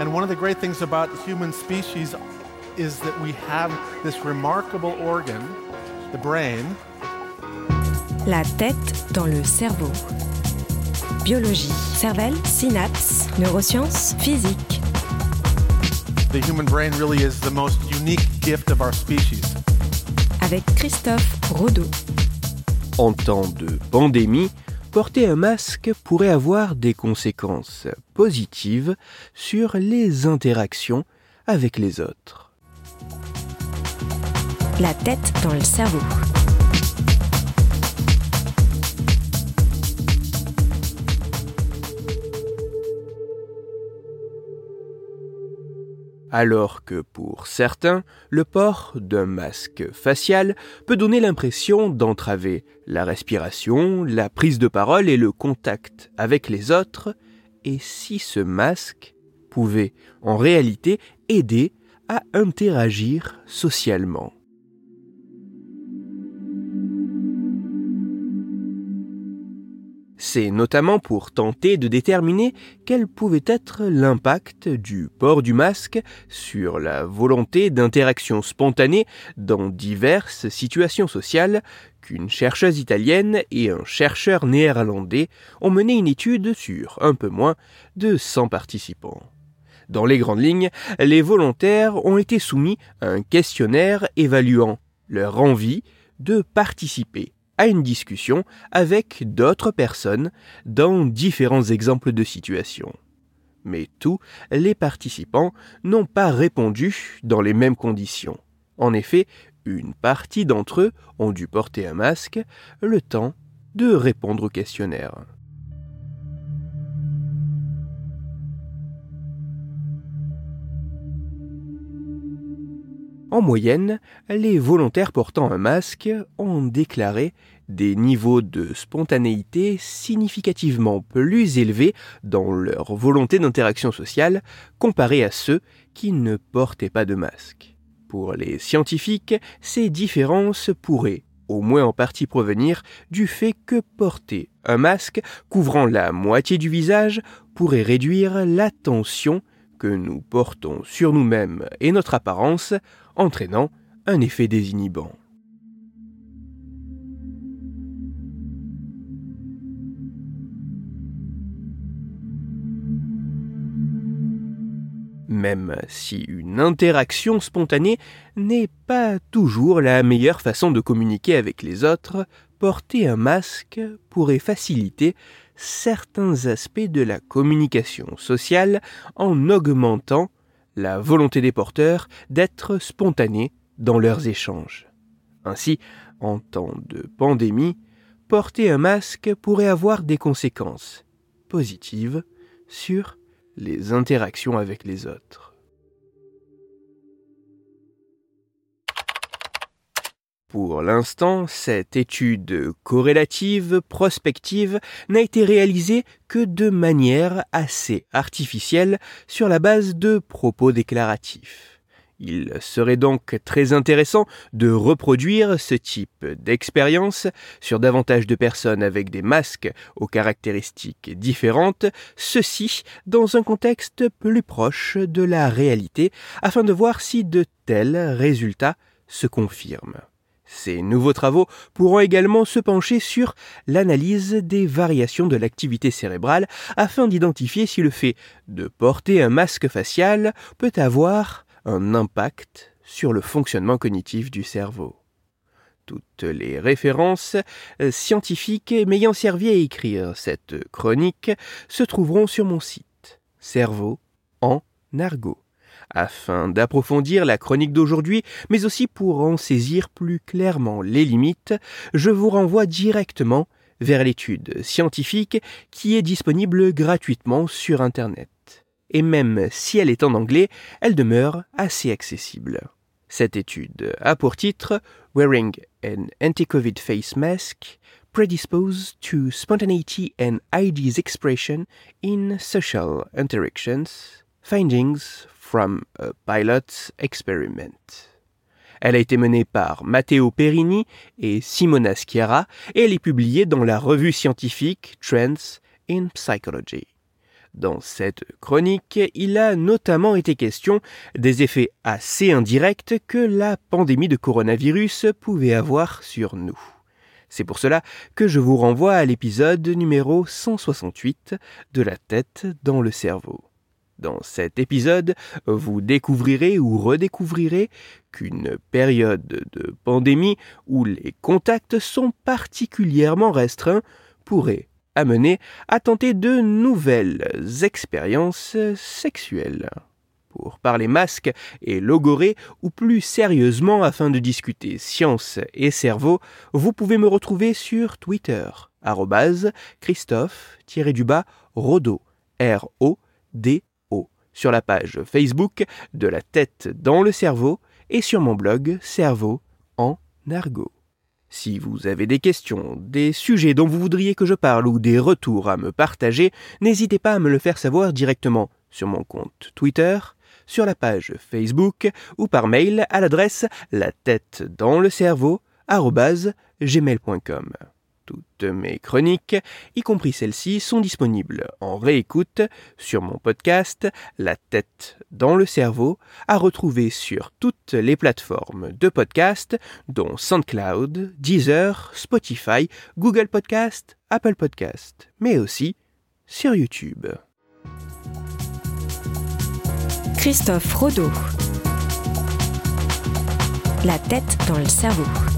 And one of the great things about the human species is that we have this remarkable organ, the brain. La tête dans le cerveau. Biologie, cervelle, synapses, neurosciences, physique. The human brain really is the most unique gift of our species. Avec Christophe Rodeau. En temps de pandémie, porter un masque pourrait avoir des conséquences positives sur les interactions avec les autres. La tête dans le cerveau. Alors que pour certains, le port d'un masque facial peut donner l'impression d'entraver la respiration, la prise de parole et le contact avec les autres, et si ce masque pouvait en réalité aider à interagir socialement. C'est notamment pour tenter de déterminer quel pouvait être l'impact du port du masque sur la volonté d'interaction spontanée dans diverses situations sociales qu'une chercheuse italienne et un chercheur néerlandais ont mené une étude sur un peu moins de 100 participants. Dans les grandes lignes, les volontaires ont été soumis à un questionnaire évaluant leur envie de participer à une discussion avec d'autres personnes dans différents exemples de situations. Mais tous les participants n'ont pas répondu dans les mêmes conditions. En effet, une partie d'entre eux ont dû porter un masque le temps de répondre au questionnaire. En moyenne, les volontaires portant un masque ont déclaré des niveaux de spontanéité significativement plus élevés dans leur volonté d'interaction sociale comparés à ceux qui ne portaient pas de masque. Pour les scientifiques, ces différences pourraient au moins en partie provenir du fait que porter un masque couvrant la moitié du visage pourrait réduire la tension nous portons sur nous-mêmes et notre apparence, entraînant un effet désinhibant. Même si une interaction spontanée n'est pas toujours la meilleure façon de communiquer avec les autres, porter un masque pourrait faciliter certains aspects de la communication sociale en augmentant la volonté des porteurs d'être spontanés dans leurs échanges. Ainsi, en temps de pandémie, porter un masque pourrait avoir des conséquences positives sur les interactions avec les autres. Pour l'instant, cette étude corrélative prospective n'a été réalisée que de manière assez artificielle sur la base de propos déclaratifs. Il serait donc très intéressant de reproduire ce type d'expérience sur davantage de personnes avec des masques aux caractéristiques différentes, ceci dans un contexte plus proche de la réalité, afin de voir si de tels résultats se confirment. Ces nouveaux travaux pourront également se pencher sur l'analyse des variations de l'activité cérébrale afin d'identifier si le fait de porter un masque facial peut avoir un impact sur le fonctionnement cognitif du cerveau. Toutes les références euh, scientifiques m'ayant servi à écrire cette chronique se trouveront sur mon site Cerveau en argot afin d'approfondir la chronique d'aujourd'hui, mais aussi pour en saisir plus clairement les limites, je vous renvoie directement vers l'étude scientifique qui est disponible gratuitement sur Internet. Et même si elle est en anglais, elle demeure assez accessible. Cette étude a pour titre Wearing an anti-COVID face mask predisposed to spontaneity and ideas expression in social interactions. Findings from Experiment. Elle a été menée par Matteo Perini et Simona Schiara et elle est publiée dans la revue scientifique Trends in Psychology. Dans cette chronique, il a notamment été question des effets assez indirects que la pandémie de coronavirus pouvait avoir sur nous. C'est pour cela que je vous renvoie à l'épisode numéro 168 de la tête dans le cerveau. Dans cet épisode, vous découvrirez ou redécouvrirez qu'une période de pandémie où les contacts sont particulièrement restreints pourrait amener à tenter de nouvelles expériences sexuelles. Pour parler masque et logoré, ou plus sérieusement afin de discuter science et cerveau, vous pouvez me retrouver sur Twitter, Christophe-Rodo, R-O-D sur la page Facebook de la tête dans le cerveau et sur mon blog Cerveau en argot. Si vous avez des questions, des sujets dont vous voudriez que je parle ou des retours à me partager, n'hésitez pas à me le faire savoir directement sur mon compte Twitter, sur la page Facebook ou par mail à l'adresse la tête dans le cerveau gmail.com. Toutes mes chroniques, y compris celles-ci, sont disponibles en réécoute sur mon podcast La tête dans le cerveau, à retrouver sur toutes les plateformes de podcast, dont SoundCloud, Deezer, Spotify, Google Podcast, Apple Podcast, mais aussi sur YouTube. Christophe Rodeau. La tête dans le cerveau.